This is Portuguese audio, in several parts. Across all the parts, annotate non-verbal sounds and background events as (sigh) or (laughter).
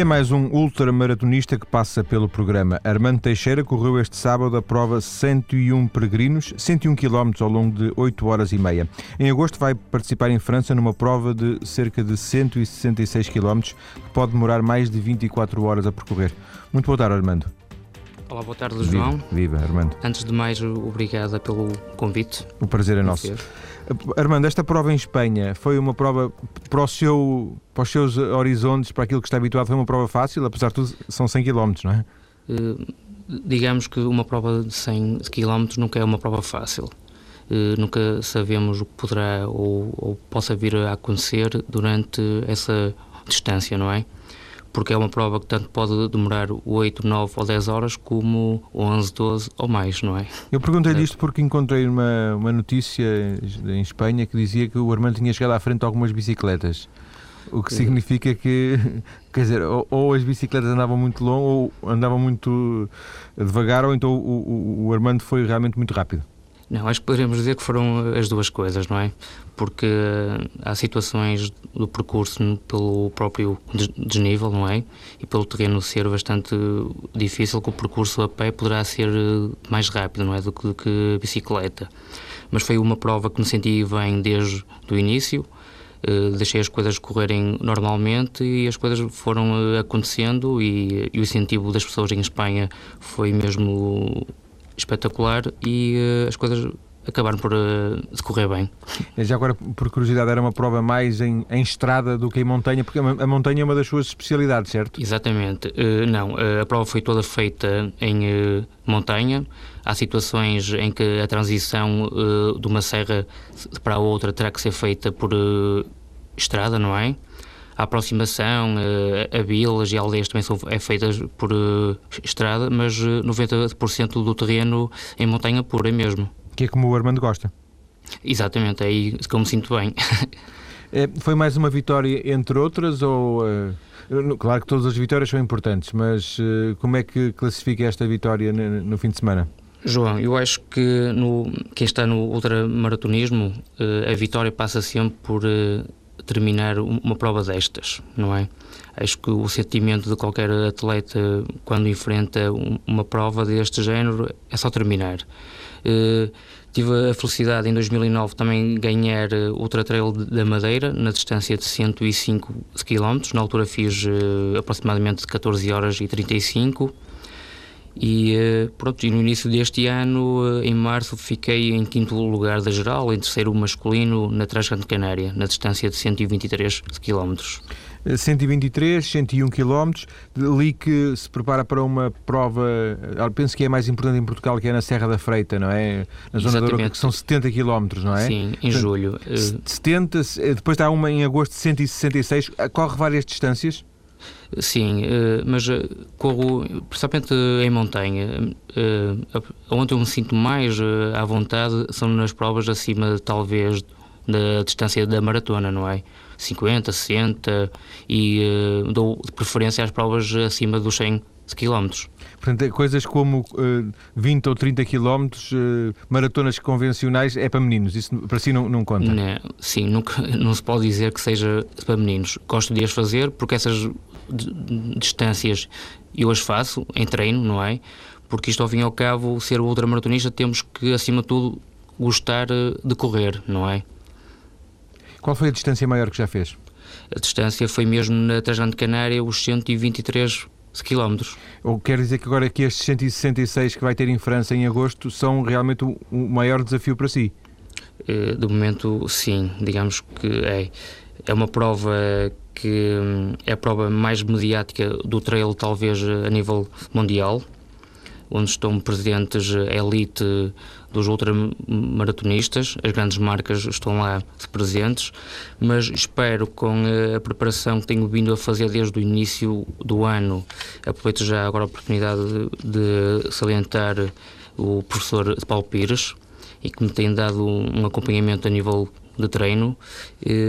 E é mais um ultramaratonista que passa pelo programa. Armando Teixeira correu este sábado a prova 101 peregrinos, 101 km ao longo de 8 horas e meia. Em agosto vai participar em França numa prova de cerca de 166 km, que pode demorar mais de 24 horas a percorrer. Muito boa tarde, Armando. Olá, boa tarde, João. Viva, viva Armando. Antes de mais, obrigada pelo convite. O prazer é nosso. Armando, esta prova em Espanha foi uma prova para, seu, para os seus horizontes, para aquilo que está habituado, foi uma prova fácil? Apesar de tudo, são 100 km, não é? Uh, digamos que uma prova de 100 km nunca é uma prova fácil. Uh, nunca sabemos o que poderá ou, ou possa vir a acontecer durante essa distância, não é? Porque é uma prova que tanto pode demorar 8, 9 ou 10 horas como 11, 12 ou mais, não é? Eu perguntei-lhe isto porque encontrei uma, uma notícia em Espanha que dizia que o Armando tinha chegado à frente de algumas bicicletas. O que significa que, quer dizer, ou, ou, as bicicletas andavam muito longo ou andavam muito devagar, ou então o, o, o Armando foi realmente muito rápido. Não, acho que poderíamos dizer que foram as duas coisas, não é? Porque há situações do percurso pelo próprio desnível, não é? E pelo terreno ser bastante difícil, que o percurso a pé poderá ser mais rápido, não é? Do que, do que bicicleta. Mas foi uma prova que me senti bem desde o início. Uh, deixei as coisas correrem normalmente e as coisas foram uh, acontecendo e, e, o incentivo das pessoas em Espanha foi mesmo espetacular e uh, as coisas acabaram por uh, decorrer bem. Já agora, por curiosidade, era uma prova mais em, em estrada do que em montanha, porque a, montanha é uma das suas especialidades, certo? Exatamente. Uh, não, a prova foi toda feita em montanha. Há situações em que a transição de uma serra para a outra terá que ser feita por estrada, não é? a aproximação a vilas e aldeias também são é feitas por estrada, mas 90% eh, do terreno em montanha pura é mesmo. Que é como o Armando gosta. Exatamente, é aí que eu me sinto bem. (laughs) é, foi mais uma vitória entre outras ou... Uh, claro que todas as vitórias são importantes, mas como é que classifica esta vitória no, no fim de semana? João, eu acho que no, quem está no ultramaratonismo, a vitória passa sempre por terminar uma prova destas, não é? Acho que o sentimento de qualquer atleta quando enfrenta uma prova deste género é só terminar. Uh, tive a felicidade em 2009 também ganhar o Ultra Trail da Madeira na distância de 105 km. Na altura fiz uh, aproximadamente 14 horas e 35 e eh, pronto, e no início deste ano, eh, em março, fiquei em quinto lugar da geral, em terceiro masculino na Transgrande Canária, na distância de 123 km. 123, 101 km, ali que se prepara para uma prova, eh, penso que é mais importante em Portugal, que é na Serra da Freita, não é? Na zona Exatamente. da Aroca, que são 70 km, não é? Sim, em julho. 70, depois há uma em agosto de 166, corre várias distâncias? Sim, eh, mas eh, corro principalmente em montanha. Eh, onde eu me sinto mais à vontade são nas provas acima, talvez, da distância da maratona, não é? 50, 60 e dou preferência às provas acima dos 100 quilómetros. Portanto, é coisas como uh, 20 ou 30 quilómetros, uh, maratonas convencionais, é para meninos. Isso para si não, não conta? Não, sim, nunca, (laughs) não se pode dizer que seja para meninos. Gosto de as fazer porque essas distâncias eu as faço em treino, não é? Porque isto, ao fim e ao cabo, ser ultramaratonista, temos que, acima de tudo, gostar eh, de correr, não é? Qual foi a distância maior que já fez? A distância foi mesmo na Transgrande Canária, os 123 quilómetros. Ou quer dizer que agora que estes 166 que vai ter em França em agosto são realmente o maior desafio para si? Eh, de momento, sim. Digamos que é. É uma prova que hum, é a prova mais mediática do trail, talvez a nível mundial, onde estão presentes a elite dos ultramaratonistas, as grandes marcas estão lá presentes, mas espero com a preparação que tenho vindo a fazer desde o início do ano, aproveito já agora a oportunidade de salientar o professor Paulo Pires e que me tem dado um acompanhamento a nível de treino,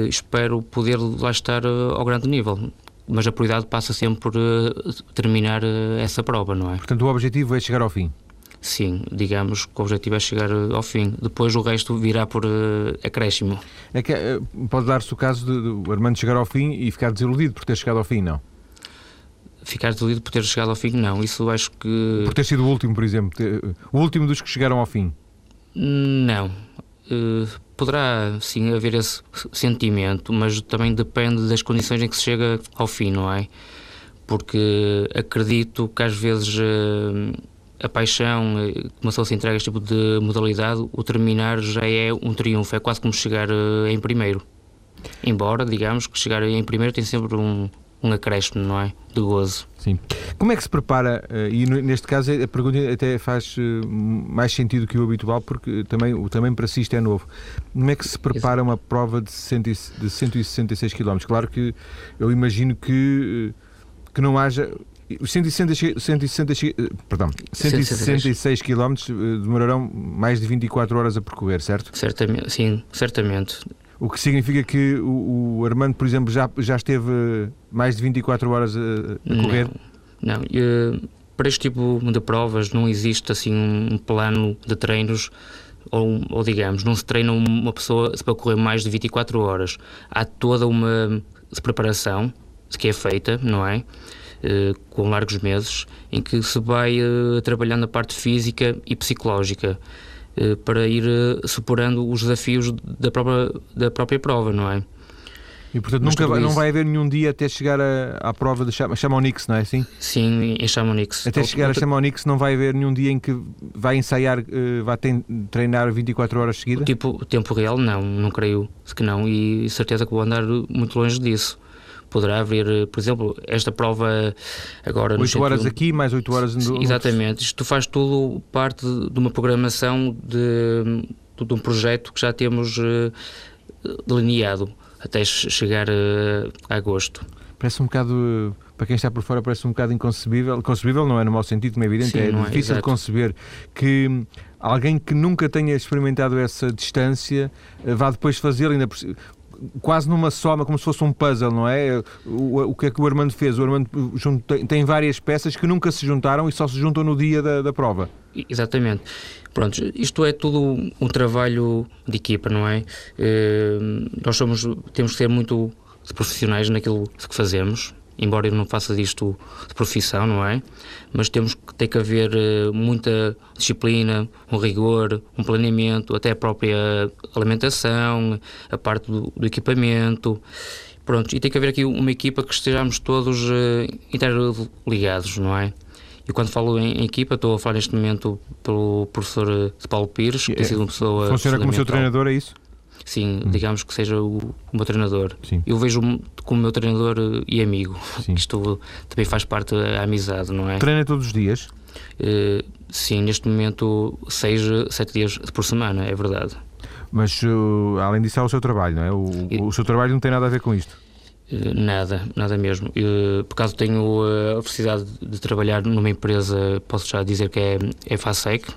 espero poder lá estar ao grande nível mas a prioridade passa sempre por terminar essa prova, não é? Portanto, o objetivo é chegar ao fim. Sim, digamos que o objetivo é chegar eh, ao fim. Depois o resto virá por acréscimo. É que pode dar-se o caso de, de o Armando chegar ao fim e ficar desiludido por ter chegado ao fim, não? ficar desiludido por ter chegado ao fim, não. Isso acho que. Por ter sido o último, por exemplo. O último dos que chegaram ao fim. Não. Uh, poderá sim haver esse sentimento, mas também depende das condições em que se chega ao fim, não é? Porque acredito que às vezes uh, a paixão, uh, começou a se entregar este tipo de modalidade, o terminar já é um triunfo, é quase como chegar em primeiro. Embora, digamos, que chegar em primeiro tem sempre um, um acréscimo, não é? De gozo. Sim. Como é que se prepara, eh, e neste caso a pergunta até faz eh, mais sentido que o habitual, porque também, também para si isto é novo. Como é que se prepara uma prova de, 166 km? Claro que eu imagino que, eh, que não haja. Os 166, 166, perdão, 166 km demorarão mais de 24 horas a percorrer, certo? Certamente, sim, certamente. O que significa que o, o, Armando, por exemplo, já, já esteve mais de 24 horas a, a correr? Não, não. Uh, para este tipo de provas não existe assim um plano de treinos ou, ou, digamos, não se treina uma pessoa para correr mais de 24 horas. Há toda uma preparação que é feita, não é? Uh, com largos meses, em que se vai uh, trabalhando a parte física e psicológica. Eh, para ir eh, superando os desafios da própria, da própria prova, não é? E portanto nunca vai, não vai haver nenhum dia até chegar a, à prova de Chamonix, não é assim? Sim, em Chamonix. Até chegar a Chamonix não vai haver nenhum dia em que vai ensaiar, uh, vai treinar 24 horas seguidas? Tipo, tempo real não, não creio que não e certeza que vou andar muito longe disso poderá haver, eh, por exemplo, esta prova agora... 8 horas aqui, mais 8 horas no... Exatamente, isto faz tudo parte de uma programação de, de um projeto que já temos eh, delineado até chegar eh, a agosto. Parece um bocado, para quem está por fora, parece um bocado inconcebível. Concebível não é no mau sentido, como é evidente, Sim, é, é difícil de conceber que alguém que nunca tenha experimentado essa distância vá depois fazê-lo, ainda por quase numa soma, como se fosse um puzzle, não é? O, o que é que o Armando fez? O Armando tem, várias peças que nunca se juntaram e só se juntam no dia da, da prova. Exatamente. Pronto, isto é tudo um trabalho de equipa, não é? Eh, nós somos, temos que ser muito profissionais naquilo que fazemos embora eu não faça disto de profissão, não é? Mas temos que ter que haver eh, muita disciplina, um rigor, um planeamento, até a própria alimentação, a parte do, do equipamento. Pronto, e tem que haver aqui uma equipa que estejamos todos uh, interligados, não é? E quando falo em, equipa, estou a falar neste momento pelo professor eh, Paulo Pires, que é, tem sido uma pessoa. Funciona como seu treinador, é isso? Sim, hum. digamos que seja o, o meu treinador. Sim. Eu vejo como meu treinador e amigo. Sim. Isto também faz parte da amizade, não é? Treina todos os dias? Uh, sim, neste momento, seis, sete dias por semana, é verdade. Mas uh, além disso, há o seu trabalho, não é? O, e... o seu trabalho não tem nada a ver com isto? Uh, nada, nada mesmo. por acaso tenho a felicidade de trabalhar numa empresa, posso já dizer que é, é FASEC,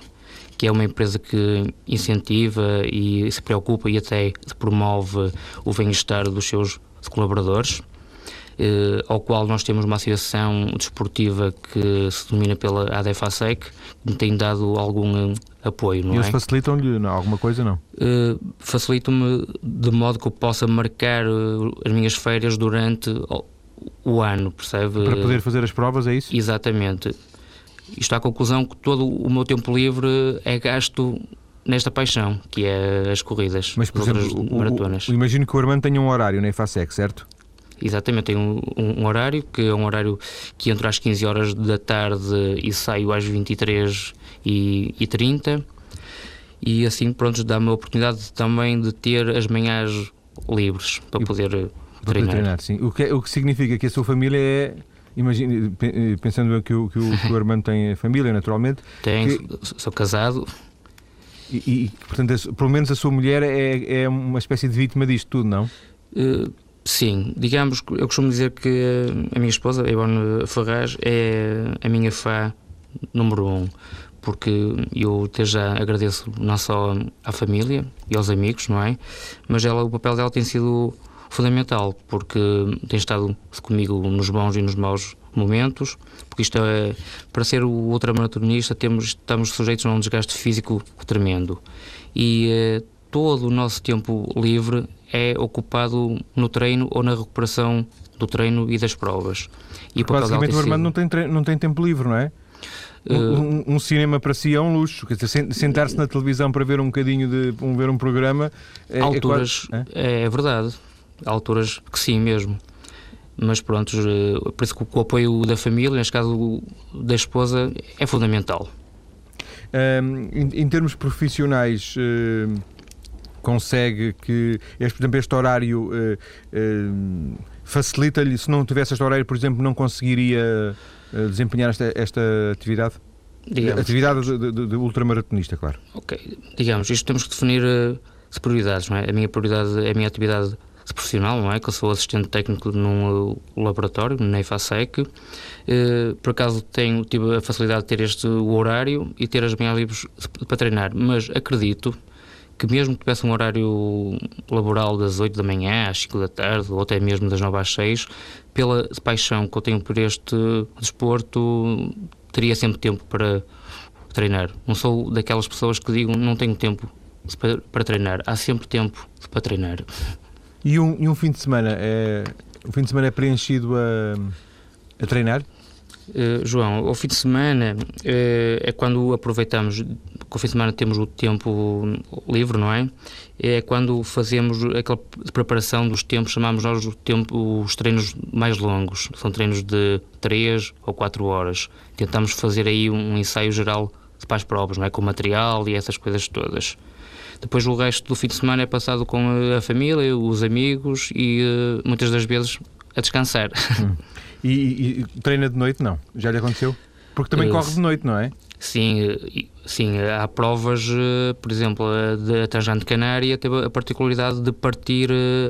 que é uma empresa que incentiva e se preocupa e até promove o bem-estar dos seus colaboradores. Eh, ao qual nós temos uma associação desportiva que se denomina pela ADFASEC, que me tem dado algum apoio. Não e eles é? facilitam-lhe alguma coisa, não? Eh, facilitam-me de modo que eu possa marcar eh, as minhas férias durante o ano, percebe? Para poder fazer as provas, é isso? Exatamente. Isto à conclusão que todo o meu tempo livre é gasto nesta paixão, que é as corridas, Mas, por exemplo, o, maratonas. O, imagino que o Armando tenha um horário na IFASEC, certo? Exatamente, tenho um, um, um, horário que é um horário que entra às 15 horas da tarde e saio às 23 e, e 30 e assim pronto dá-me a oportunidade também de ter as manhãs livres para poder para treinar. Treinar sim. O, que, é, o que significa que a sua família é Imagina, eh, pensando que o, que o, (laughs) que o Armando tem família, naturalmente. Tenho, que... sou casado. E, e, portanto, pelo menos a sua mulher é, é uma espécie de vítima disto tudo, não? Uh, sim, digamos, eu costumo dizer que a minha esposa, a Ivone Ferraz, é a minha fã número um, porque eu até já agradeço não só à família e aos amigos, não é? Mas ela, o papel dela tem sido fundamental, porque tem estado comigo nos bons e nos maus momentos, porque isto é, para ser o ultramaratonista temos, estamos sujeitos a um desgaste físico tremendo e eh, todo o nosso tempo livre é ocupado no treino ou na recuperação do treino e das provas. E Basicamente o Armando não tem, não tem tempo livre, não é? Uh, um, um, cinema para si é um luxo. Quer dizer, sentar-se na televisão para ver um bocadinho de um, ver um programa. É, é alturas, é, quase, é? é verdade. Há alturas que sim mesmo. Mas pronto, eh, por isso que o apoio da família, neste caso da esposa, é fundamental. Um, em, em, termos profissionais, uh, consegue que, este, por exemplo, este horário uh, uh, facilita-lhe, se não tivesse este horário, por exemplo, não conseguiria desempenhar esta, esta atividade? Digamos, atividade de, de, de, ultramaratonista, claro. Ok, digamos, isto temos que definir uh, prioridades, não é? A minha prioridade é a minha atividade profissional, não é? Que eu sou assistente técnico num laboratório, no NEIFASEC. Uh, por acaso tenho, tive a facilidade de ter este horário e ter as manhãs livres para treinar, mas acredito que mesmo que tivesse um horário laboral das 8 da manhã às 5 da tarde, ou até mesmo das 9 às 6, pela paixão que eu tenho por este desporto, teria sempre tempo para treinar. Não sou daquelas pessoas que digam não tenho tempo para treinar. Há sempre tempo para treinar. E um, e um fim de semana é, o fim de semana é preenchido a, a treinar? Uh, João, o fim de semana uh, é quando aproveitamos, que o fim de semana temos o tempo livre, não é? É quando fazemos aquela preparação dos tempos, chamamos nós o tempo, os treinos mais longos, são treinos de 3 ou 4 horas. Tentamos fazer aí um ensaio geral para as provas, não é? Com material e essas coisas todas. Depois o resto do fim de semana é passado com a família, os amigos e eh, muitas das vezes a descansar. (laughs) Hum. E, e, treina de noite, não? Já lhe aconteceu? Porque também uh, corre de noite, não é? Sim, eh, sim, há provas, por exemplo, a Tangente Canária teve a particularidade de partir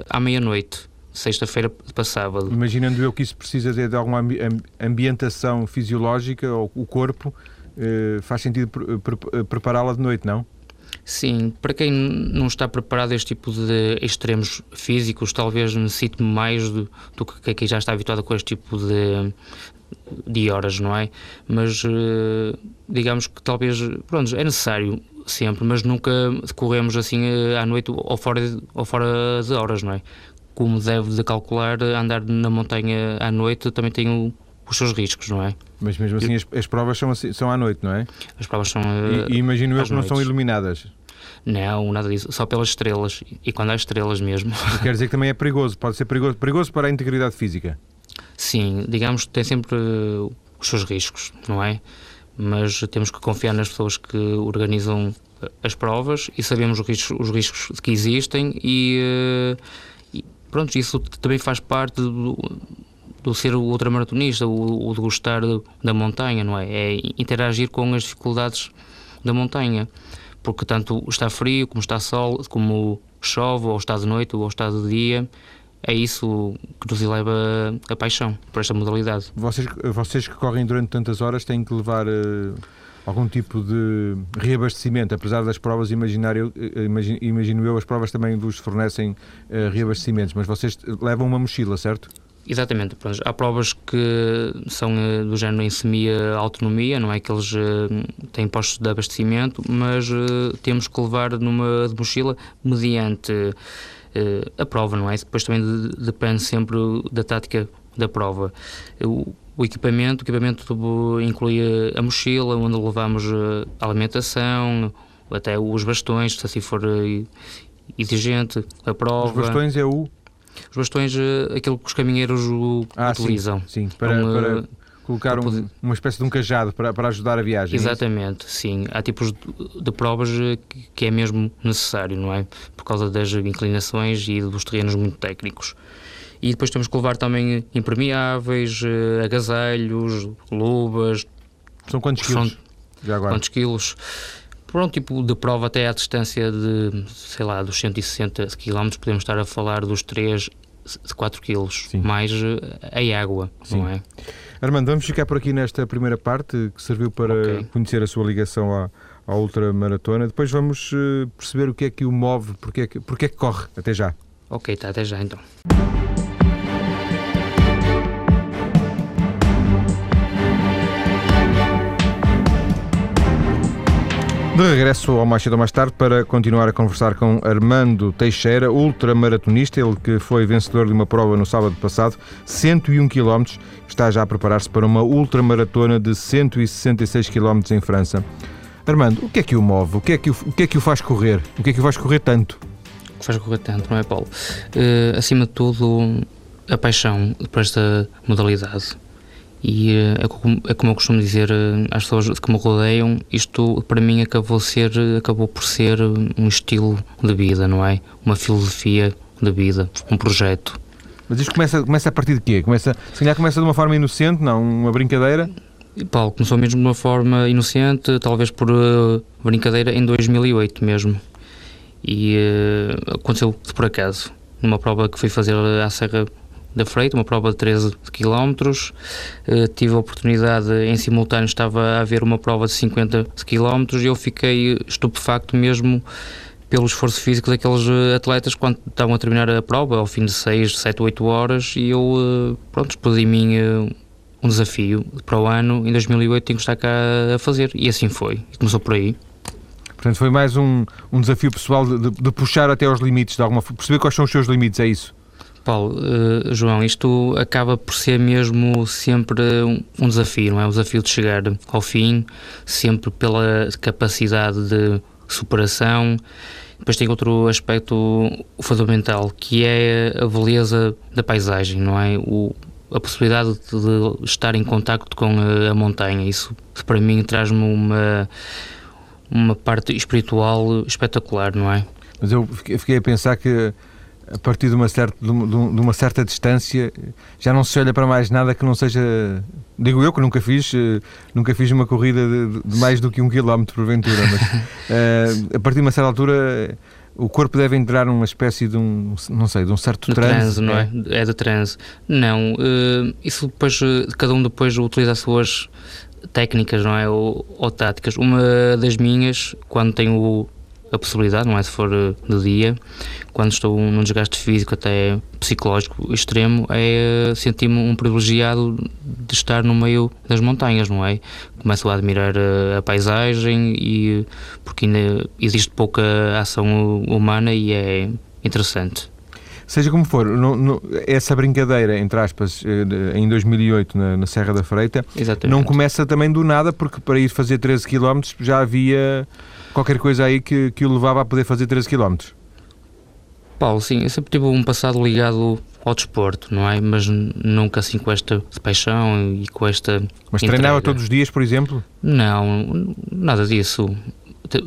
à meia-noite, sexta-feira para sábado. Imaginando eu que isso precisa de, de alguma ambientação fisiológica, ou o corpo, faz sentido prepará-la de noite, não? Sim, para quem não está preparado a este tipo de extremos físicos, talvez necessite mais do, do que quem já está habituado com este tipo de, de horas, não é? Mas eh, digamos que talvez, pronto, é necessário sempre, mas nunca corremos assim eh, à noite ou fora, ou fora de horas, não é? Como deve de calcular, andar na montanha à noite também tem os seus riscos, não é? Mas mesmo assim, as, as provas são, assim, são à noite, não é? As provas são. Uh, e, e imagino eu que não são iluminadas. Não, nada disso, só pelas estrelas. E quando há estrelas mesmo. Quer dizer que também é perigoso, pode ser perigoso, perigoso para a integridade física. Sim, digamos que tem sempre uh, os seus riscos, não é? Mas temos que confiar nas pessoas que organizam uh, as provas e sabemos os riscos, os riscos que existem e, uh, e pronto, isso também faz parte do, do ser o ultramaratonista, o, o de gostar da montanha, não é? É interagir com as dificuldades da montanha, porque tanto está frio, como está sol, como chove, ou está de noite, ou está de dia, é isso que nos eleva a paixão por esta modalidade. Vocês, vocês que correm durante tantas horas têm que levar uh, algum tipo de reabastecimento, apesar das provas, imaginar eu, eh, imagino, imagino eu, as provas também vos fornecem uh, reabastecimentos, mas vocês levam uma mochila, certo? Exatamente, pronto. há provas que são eh, do género em semi-autonomia, não é que eles uh, têm postos de abastecimento, mas uh, temos que levar numa de mochila mediante a prova, não é? Depois também de, depende sempre da tática da prova. O equipamento, o equipamento inclui a mochila, onde levamos a alimentação, até os bastões, se assim for exigente, a prova. Os bastões é o os bastões, eh, aquilo que os caminheiros ah, utilizam. Sim, sim. para, para colocar um, uma espécie de um cajado para, para ajudar a viagem. É Exatamente, é sim. Há tipos de, de provas eh, que, que, é mesmo necessário, não é? Por causa das inclinações e dos terrenos muito técnicos. E depois temos que levar também impermeáveis, eh, agasalhos, luvas. São quantos quilos? Já agora? Quantos quilos? Para um tipo de prova até à distância de, sei lá, dos 160 km, podemos estar a falar dos 3, 4 kg, mais eh, a água, Sim. não é? Armando, vamos ficar por aqui nesta primeira parte, que serviu para okay. conhecer a sua ligação à, à ultramaratona. Depois vamos uh, perceber o que é que o move, porque é que, porque é que corre. Até já. Ok, tá, até já então. De regresso ao mais cedo ou mais tarde para continuar a conversar com Armando Teixeira, ultramaratonista, ele que foi vencedor de uma prova no sábado passado, 101 km, está já a preparar-se para uma ultramaratona de 166 km em França. Armando, o que é que o move? O que é que o, o, que é que o faz correr? O que é que o faz correr tanto? O que faz correr tanto, não é, Paulo? Uh, acima de tudo, a paixão por esta modalidade e eh, é como, é como eu costumo dizer eh, às pessoas que me rodeiam, isto para mim acabou, ser, acabou por ser um estilo de vida, não é? Uma filosofia de vida, um projeto. Mas isto começa, começa a partir de quê? Começa, se calhar começa de uma forma inocente, não? Uma brincadeira? Paulo, começou mesmo de uma forma inocente, talvez por uh, brincadeira, em 2008 mesmo. E uh, aconteceu por acaso, numa prova que fui fazer à Serra da Freita, uma prova de 13 km. Uh, tive a oportunidade, em simultâneo estava a haver uma prova de 50 km e eu fiquei estupefacto mesmo pelo esforço físico daqueles eh, atletas quando estavam a terminar a prova, ao fim de 6, 7, 8 horas, e eu, uh, pronto, explodi em mim uh, um desafio para o ano, em 2008 tenho que estar cá a fazer, e assim foi, e começou por aí. Portanto, foi mais um, um desafio pessoal de, de, de puxar até aos limites, de alguma perceber quais são os seus limites, é isso? Paulo, uh, João, isto acaba por ser mesmo sempre um, desafio, não é? O desafio de chegar ao fim, sempre pela capacidade de superação. Depois tem outro aspecto fundamental, que é a beleza da paisagem, não é? O, a possibilidade de estar em contacto com a, a montanha. Isso, para mim, traz-me uma, uma parte espiritual espetacular, não é? Mas eu fiquei a pensar que a partir de uma, certa, de, uma certa distância, já não se olha para mais nada que não seja. Digo eu que nunca fiz, eh, nunca fiz uma corrida de, de mais do que um quilómetro, porventura, mas uh, (laughs) a partir de uma certa altura o corpo deve entrar numa espécie de um, não sei, de um certo de transe, transe, não é? É, é de transe. Não, uh, isso depois, cada um depois utiliza as suas técnicas, não é? Ou, ou táticas. Uma das minhas, quando tenho a possibilidade, não é? Se for eh, de dia, quando estou num desgaste físico, até psicológico extremo, é eh, sentir-me um privilegiado de estar no meio das montanhas, não é? Começo a admirar a, eh, a paisagem e porque ainda existe pouca ação humana e é interessante. Seja como for, essa brincadeira, entre aspas, em 2008 na, na Serra da Freita, Exatamente. não começa também do nada, porque para ir fazer 13 km já havia qualquer coisa aí que, que o levava a poder fazer 13 km? Paulo, sim, eu sempre tive um passado ligado ao desporto, não é? Mas nunca assim com esta paixão e com esta. Mas entrega. treinava todos os dias, por exemplo? Não, nada disso.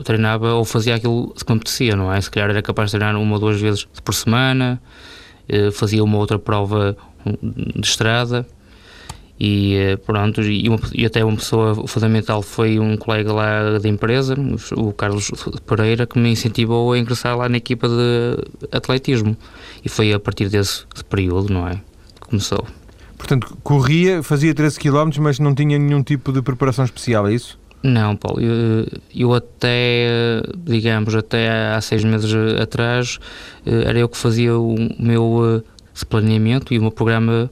Treinava ou fazia aquilo que me apetecia, não é? Se calhar era capaz de treinar uma ou duas vezes por semana, eh, fazia uma outra prova de estrada e pronto, e, uma, e, até uma pessoa fundamental foi um colega lá da empresa, o Carlos Pereira, que me incentivou a ingressar lá na equipa de atletismo e foi a partir desse período, não é, que começou. Portanto, corria, fazia 13 km, mas não tinha nenhum tipo de preparação especial, é isso? Não, Paulo, eu, eu até, digamos, até há seis meses atrás, eh, era eu que fazia o meu eh, planeamento e o meu programa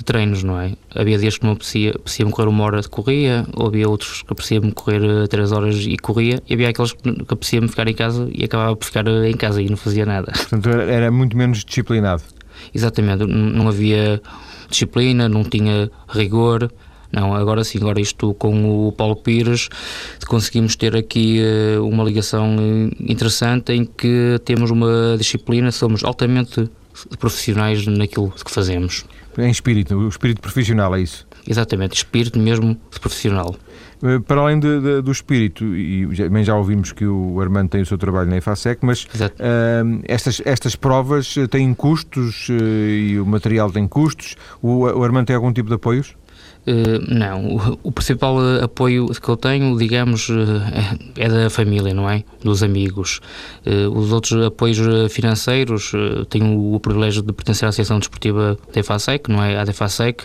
de treinos, não é? Havia dias que me apetecia, apetecia-me correr uma hora de corria, ou havia outros que apetecia-me correr eh, três horas e corria, e havia aqueles que apetecia-me ficar em casa e acabava por ficar eh, em casa e não fazia nada. (laughs) Portanto, era muito menos disciplinado. Exatamente, não havia disciplina, não tinha rigor. Não, agora sim, agora isto com o Paulo Pires conseguimos ter aqui uh, uma ligação interessante em que temos uma disciplina, somos altamente profissionais naquilo que fazemos. Em espírito, o espírito profissional, é isso? Exatamente, espírito mesmo profissional. Eh, para além de, de, do espírito, e também já ouvimos que o Armando tem o seu trabalho na EFASEC, mas uh, estas, estas provas têm custos uh, e o material tem custos. O, o Armando tem algum tipo de apoios? Uh, não, o, principal apoio que eu tenho, digamos, uh, é, da família, não é? Dos amigos. Os outros apoios financeiros, tenho o privilégio de pertencer à Associação Desportiva da EFASEC, não é? A DEFASEC,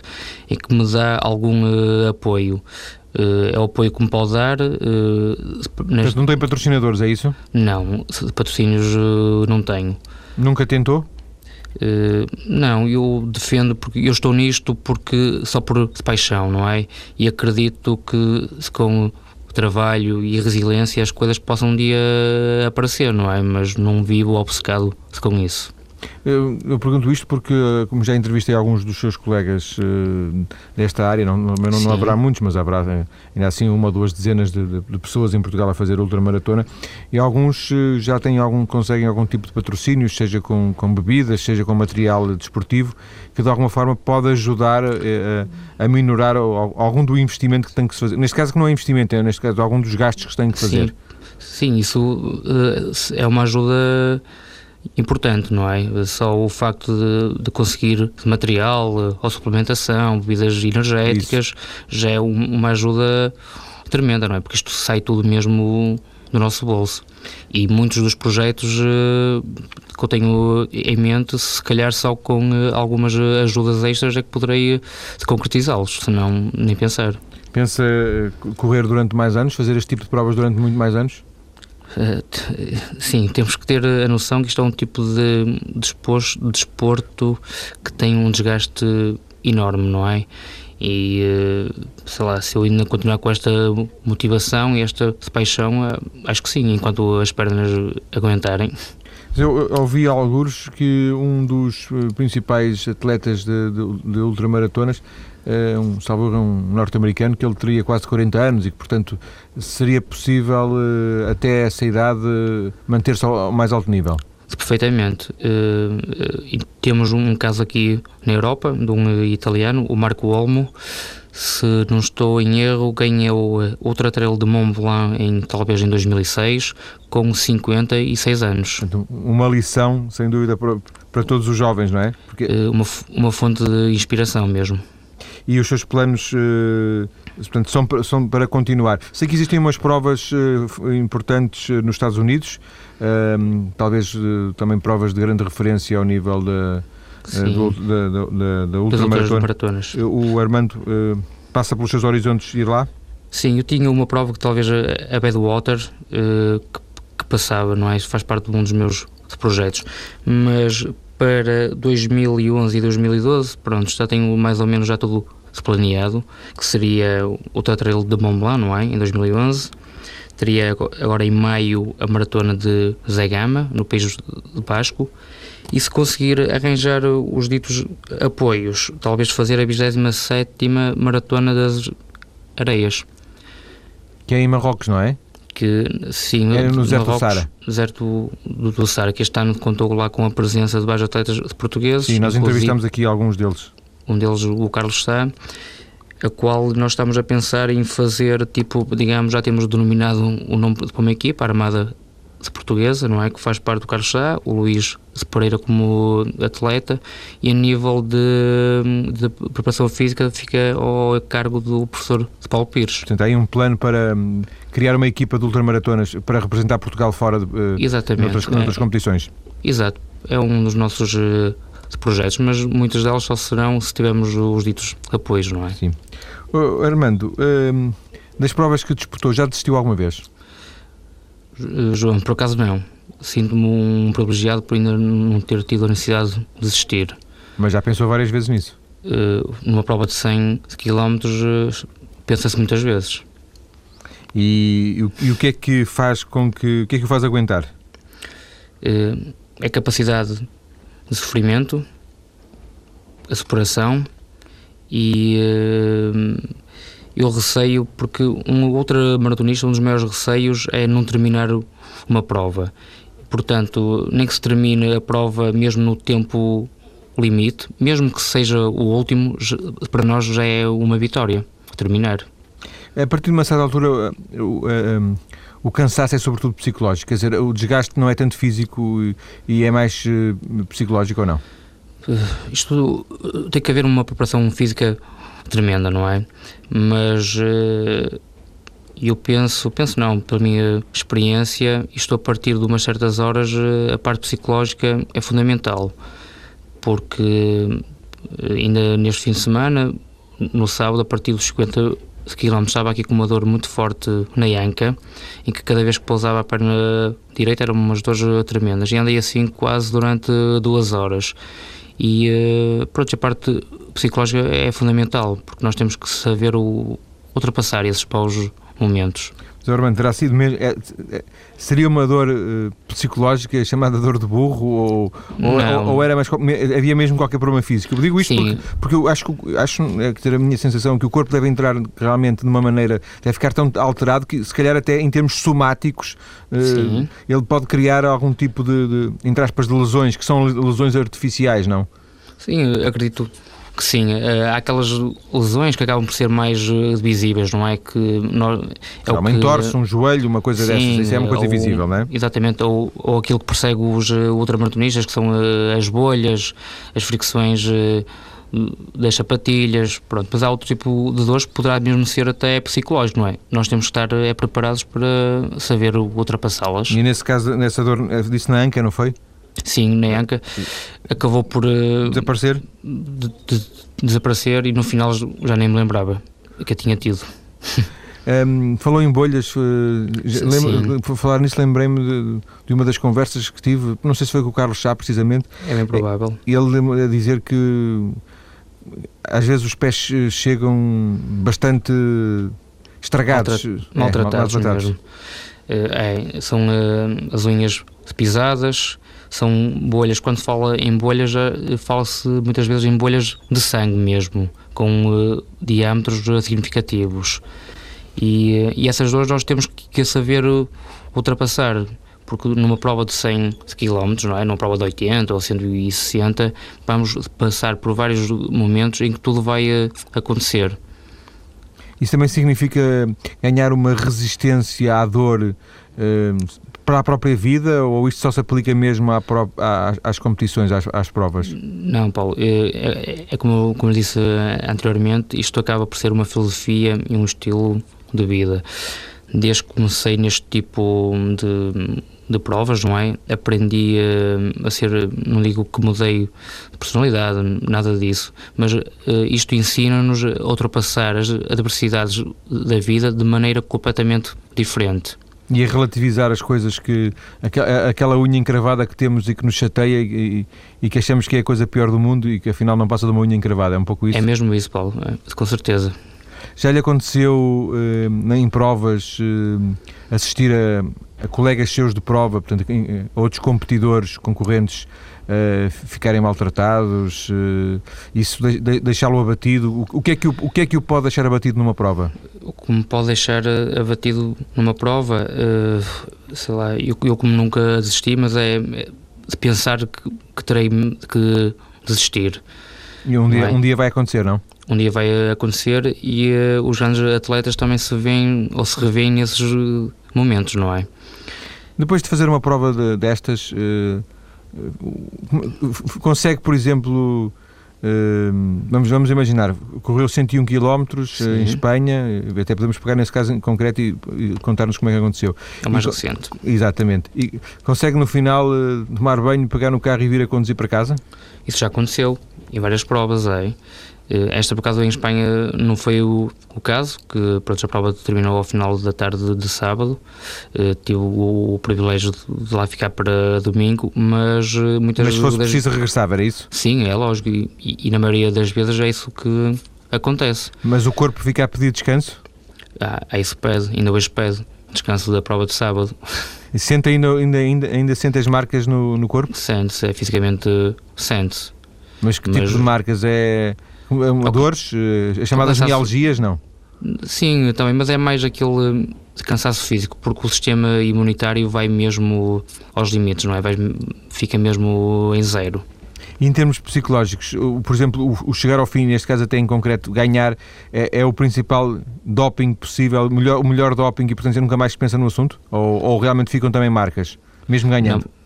em que me dá algum apoio. é o apoio que me pode dar. Neste... não tem patrocinadores, é isso? Não, patrocínios não tenho. Nunca tentou? Uh, não, eu defendo porque eu estou nisto porque só por paixão, não é? E acredito que com trabalho e resiliência as coisas possam um dia aparecer, não é? Mas não vivo obcecado com isso. Eu, eu, pergunto isto porque, como já entrevistei alguns dos seus colegas uh, desta área, não, não, não, haverá muitos, mas haverá uh, ainda assim uma ou duas dezenas de, de, de, pessoas em Portugal a fazer ultramaratona e alguns uh, já têm algum, conseguem algum tipo de patrocínio, seja com, com bebidas, seja com material desportivo, que de alguma forma pode ajudar a minorar algum do investimento que tem que se fazer. Neste caso que não é investimento, é neste caso algum dos gastos que se tem que fazer. Sim, Sim isso é uma ajuda importante, não é? Só o facto de, de conseguir material ou suplementação, bebidas energéticas, Isso. já é uma ajuda tremenda, não é? Porque isto sai tudo mesmo do nosso bolso. E muitos dos projetos uh, que eu tenho em mente, se calhar só com uh, algumas ajudas extras é que poderei uh, concretizá-los, senão nem pensar. Pensa correr durante mais anos, fazer este tipo de provas durante muito mais anos? Eh, sim, temos que ter a noção que isto é um tipo de desporto que tem um desgaste enorme, não é? E eh, sei lá, se eu ainda continuar com esta motivação e esta paixão, eh, acho que sim, enquanto as pernas aguentarem. Eu ouvi alguns que um dos principais atletas de, de, de ultramaratonas um, salvo um norte-americano, que ele teria quase 40 anos e que, portanto, seria possível uh, até essa idade manter-se ao mais alto nível. Perfeitamente. Uh, temos um caso aqui na Europa, de um italiano, o Marco Olmo, se não estou em erro, ganhou outra trail de Mont Blanc em, talvez em 2006, com 56 anos. Uma lição, sem dúvida, para, para todos os jovens, não é? Porque... Uma, uma fonte de inspiração mesmo e os seus planos uh, portanto, são, são para continuar. Sei que existem umas provas uh, importantes uh, nos Estados Unidos, ehm, talvez também provas de grande referência ao nível da, do, da, da, da ultramaratona. O Armando passa pelos seus horizontes ir lá? Sim, eu tinha uma prova que talvez a Badwater que, que passava, não é? Isso faz parte de um dos meus projetos, mas para 2011 e 2012, pronto, já tenho mais ou menos já tudo planeado, que seria o Trail de Mont Blanc, não é? Em 2011. Teria agora em maio a maratona de Zegama, no País de Páscoa. E se conseguir arranjar os ditos apoios, talvez fazer a 27 maratona das Areias. Que é em Marrocos, não é? Que sim, Era no Deserto do Sara. Deserto do, do Sara, que este ano contou lá com a presença de vários atletas portugueses. Sim, nós entrevistamos aqui alguns deles um deles o Carlos Sá, a qual nós estamos a pensar em fazer, tipo, digamos, já temos denominado o nome de uma equipa, a Armada Portuguesa, não é? Que faz parte do Carlos Sá, o Luís Pereira como atleta, e a nível de, de preparação física fica ao cargo do professor Paulo Pires. Portanto, há aí um plano para hum, criar uma equipa de ultramaratonas para representar Portugal fora de, uh, Exatamente. Noutras, noutras competições. Exato. É um dos nossos uh, projetos, mas muitas delas só serão se tivermos os ditos apoios, não é? Sim. Uh, Armando, uh, das provas que disputou, já desistiu alguma vez? João, por acaso não. Sinto-me um privilegiado por ainda não ter tido a necessidade de desistir. Mas já pensou várias vezes nisso? Numa prova de 100 km, pensa-se muitas vezes. E, e, o que é que faz com que. O que é que o faz aguentar? Uh, é capacidade de sofrimento, a superação e uh, eu receio porque um outra maratonista, um dos maiores receios é não terminar uma prova. Portanto, nem que se termine a prova mesmo no tempo limite, mesmo que seja o último, para nós já é uma vitória terminar. A partir de uma certa altura, o, o cansaço é sobretudo psicológico, quer dizer, o desgaste não é tanto físico e é mais eh, psicológico ou não? Eh, isto eh, tem que haver uma preparação física tremenda, não é? Mas eu penso, penso não, pela minha experiência, isto a partir de umas certas horas, a parte psicológica é fundamental, porque ainda neste fim de semana, no sábado, a partir dos 50 km estava aqui com uma dor muito forte na anca, em que cada vez que pousava a perna direita eram umas dores tremendas. E andei assim quase durante duas horas. E uh, pronto, a parte psicológica é fundamental, porque nós temos que saber o, ultrapassar esses paus momentos. Armando, terá sido mesmo. É, é, seria uma dor uh, psicológica chamada dor de burro ou, ou, ou, era mais. Havia mesmo qualquer problema físico? Eu digo isto porque, porque, eu acho que acho é, que ter a minha sensação que o corpo deve entrar realmente de uma maneira. deve ficar tão alterado que, se calhar, até em termos somáticos, uh, ele pode criar algum tipo de, de, entre aspas, de lesões que são lesões artificiais, não? Sim, acredito que sim, uh, há aquelas lesões que acabam por ser mais uh, visíveis, não é? Que nós, é o um entorce, um joelho, uma coisa sim, dessas, isso é uma coisa ou, visível, não é? Exatamente, ou, ou aquilo que persegue os uh, ultramaratonistas, que são as bolhas, as fricções das sapatilhas, pronto, mas há outro tipo de dores que poderá mesmo ser até psicológico, não é? Nós temos que estar é, preparados para saber ultrapassá-las. E nesse caso, nessa dor, disse na anca, não foi? Sim, na Anca acabou por uh, desaparecer? De, de, desaparecer e no final já nem me lembrava que a tinha tido. Um, falou em bolhas, uh, lembro, por falar nisso, lembrei-me de, de, uma das conversas que tive, não sei se foi com o Carlos Chá precisamente. É bem provável. Ele a dizer que às vezes os pés chegam bastante estragados, maltratados. É, maltratados. É, são uh, as unhas pisadas, são bolhas. Quando se fala em bolhas, fala-se muitas vezes em bolhas de sangue mesmo, com uh, diâmetros significativos. E, uh, e, essas dores nós temos que saber ultrapassar, porque numa prova de 100 km, não é? numa prova de 80 ou 160, vamos passar por vários momentos em que tudo vai acontecer. Isso também significa ganhar uma resistência à dor para a própria vida ou isto só se aplica mesmo à, às, às, competições, às, às, provas? Não, Paulo, é, é, é como, como disse anteriormente, isto acaba por ser uma filosofia e um estilo de vida. Desde que comecei neste tipo de, de provas, não é? Aprendi a, a, ser, não digo que mudei de personalidade, nada disso, mas uh, isto ensina-nos a ultrapassar as adversidades da vida de maneira completamente diferente e a relativizar as coisas que aquela unha encravada que temos e que nos chateia e, e, que achamos que é a coisa pior do mundo e que afinal não passa de uma unha encravada, é um pouco isso? É mesmo isso, Paulo, é, com certeza. Já lhe aconteceu eh, em provas eh, assistir a, a, colegas seus de prova, portanto, a outros competidores, concorrentes, uh, ficarem maltratados, uh, isso de, de, deixá-lo abatido. O, o, que é que o, o que é que o pode deixar abatido numa prova? O que me pode deixar eh, abatido numa prova, uh, sei lá, eu, eu, como nunca desisti, mas é, é de pensar que, que terei que desistir. E um dia, é? um dia vai acontecer, não? Um dia vai acontecer e uh, os grandes atletas também se veem ou se revêem nesses momentos, não é? Depois de fazer uma prova de, destas, uh, consegue, por exemplo, uh, vamos, vamos imaginar, correu 101 km em Espanha, até podemos pegar nesse caso em concreto e, e contar-nos como é que aconteceu. É o mais e, recente. Exatamente. E consegue no final tomar banho, pegar no carro e vir a conduzir para casa? Isso já aconteceu em várias provas, é. Eh, esta, por acaso, em Espanha não foi o, o caso, que pronto, a prova terminou ao final da tarde de, sábado. Uh, tive o, o, privilégio de, lá ficar para domingo, mas eh, muitas vezes. Mas se fosse preciso, regressava, era isso? Sim, é lógico, e, e, e, na maioria das vezes é isso que acontece. Mas o corpo fica a pedir descanso? Ah, é isso pede, ainda hoje pede. Descanso da prova de sábado. E sente ainda, ainda, ainda, ainda sente as marcas no, no corpo? Sente-se, é, fisicamente sente-se. Mas que tipo mas... tipo de marcas é (laughs) Okay. Dores, eh, as chamadas mialgias, não? Sim, também, mas é mais aquele cansaço físico, porque o sistema imunitário vai mesmo aos limites, não é? Vai, fica mesmo em zero. E em termos psicológicos, por exemplo, o, chegar ao fim, neste caso até em concreto, ganhar é, é o principal doping possível, o melhor, o melhor doping e, portanto, nunca mais se pensa no assunto? Ou, ou realmente ficam também marcas, mesmo ganhando? Não,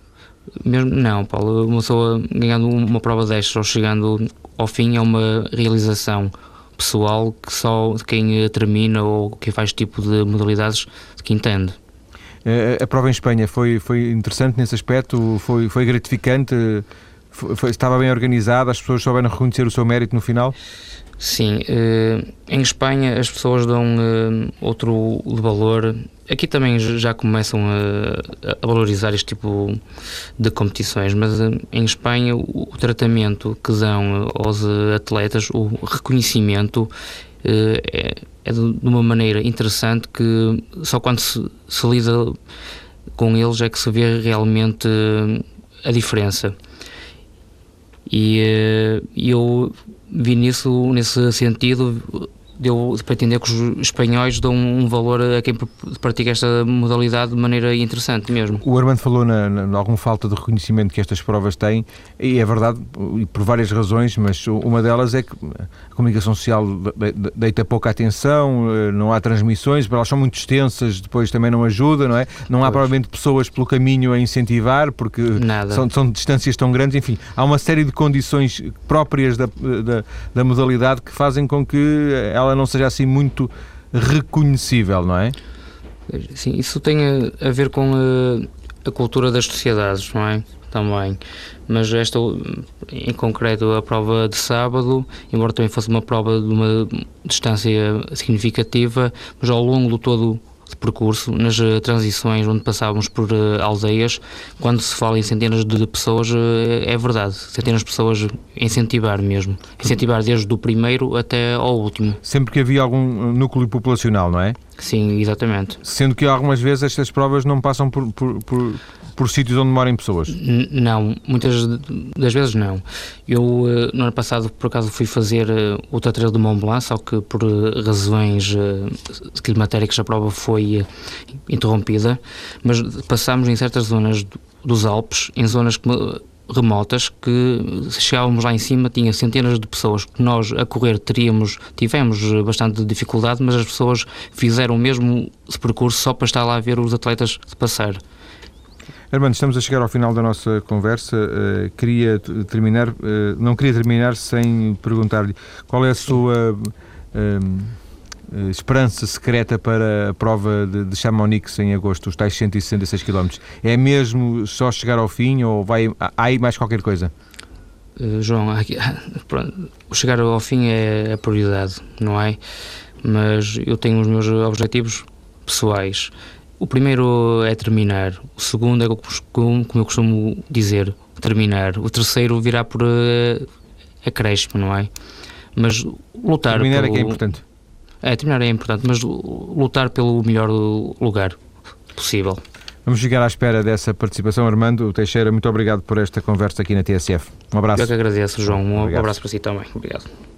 mesmo, não Paulo, uma pessoa ganhando uma prova destas ou chegando ao fim é uma realização pessoal que só quem termina ou quem faz tipo de modalidades que entende. A, prova em Espanha foi, foi interessante nesse aspecto? Foi, foi gratificante? Foi, estava bem organizada? As pessoas souberam reconhecer o seu mérito no final? Sim, eh, em Espanha as pessoas dão eh, outro valor. Aqui também já começam a, valorizar este tipo de competições, mas eh, em Espanha o, o tratamento que dão aos atletas, o reconhecimento é, é de uma maneira interessante que só quando se, se lida com eles é que se vê realmente a diferença. E eu vi nisso, nesse sentido, deu para entender que os espanhóis dão um valor a quem pratica esta modalidade de maneira interessante mesmo. O Armando falou na, na alguma falta de reconhecimento que estas provas têm, e é verdade, e por várias razões, mas uma delas é que a comunicação social deita pouca atenção, eh, não há transmissões, elas são muito extensas, depois também não ajuda, não é? Não há pois. provavelmente pessoas pelo caminho a incentivar, porque são, são, distâncias tão grandes, enfim, há uma série de condições próprias da, da, da modalidade que fazem com que ela ela não seja assim muito reconhecível, não é? Sim, isso tem a, a ver com a, a, cultura das sociedades, não é? Também. Mas esta, em concreto, a prova de sábado, embora também fosse uma prova de uma distância significativa, mas ao longo do todo de percurso, nas eh, transições onde passávamos por uh, aldeias, quando se fala em centenas de pessoas, uh, é verdade, centenas de pessoas incentivar mesmo, incentivar desde o primeiro até ao último. Sempre que havia algum núcleo populacional, não é? Sim, exatamente. Sendo que algumas vezes estas provas não passam por, por, por, por sítios onde moram pessoas? N não, muitas das vezes não. Eu, eh, no ano passado, por acaso, fui fazer eh, o Trail de Mont Blanc, só que por eh, razões climatéricas a prova foi interrompida, mas passámos em certas zonas dos Alpes, em zonas que remotas que chegávamos lá em cima, tinha centenas de pessoas que nós a correr teríamos, tivemos bastante dificuldade, mas as pessoas fizeram mesmo percurso só para estar lá a ver os atletas passar. Armando, estamos a chegar ao final da nossa conversa. Uh, queria terminar, uh, não queria terminar sem perguntar-lhe qual é a sua uh, esperança secreta para a prova de, de Chamonix em agosto, os tais 166 km. É mesmo só chegar ao fim ou vai, há aí mais qualquer coisa? João, aqui, (laughs) pronto, chegar ao fim é a prioridade, não é? Mas eu tenho os meus objetivos pessoais o primeiro é terminar, o segundo é, como eu costumo dizer, terminar. O terceiro virá por uh, acréscimo, não é? Mas lutar. Terminar pelo... é que é importante. É, terminar é importante, mas lutar pelo melhor lugar possível. Vamos ficar à espera dessa participação. Armando Teixeira, muito obrigado por esta conversa aqui na TSF. Um abraço. Eu que agradeço, João. Um obrigado. abraço para si também. Obrigado.